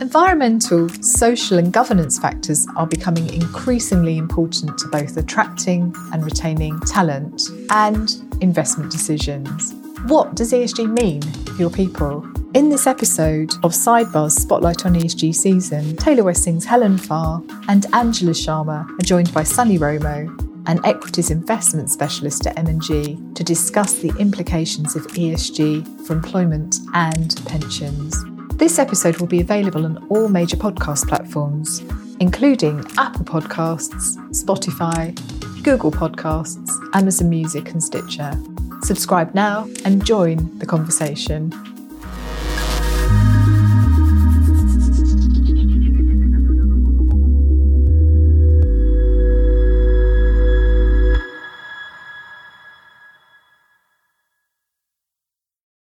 Environmental, social, and governance factors are becoming increasingly important to both attracting and retaining talent and investment decisions. What does ESG mean for your people? In this episode of Sidebar's Spotlight on ESG season, Taylor Wessing's Helen Farr and Angela Sharma are joined by Sunny Romo, an equities investment specialist at M&G, to discuss the implications of ESG for employment and pensions. This episode will be available on all major podcast platforms, including Apple Podcasts, Spotify, Google Podcasts, Amazon Music, and Stitcher. Subscribe now and join the conversation.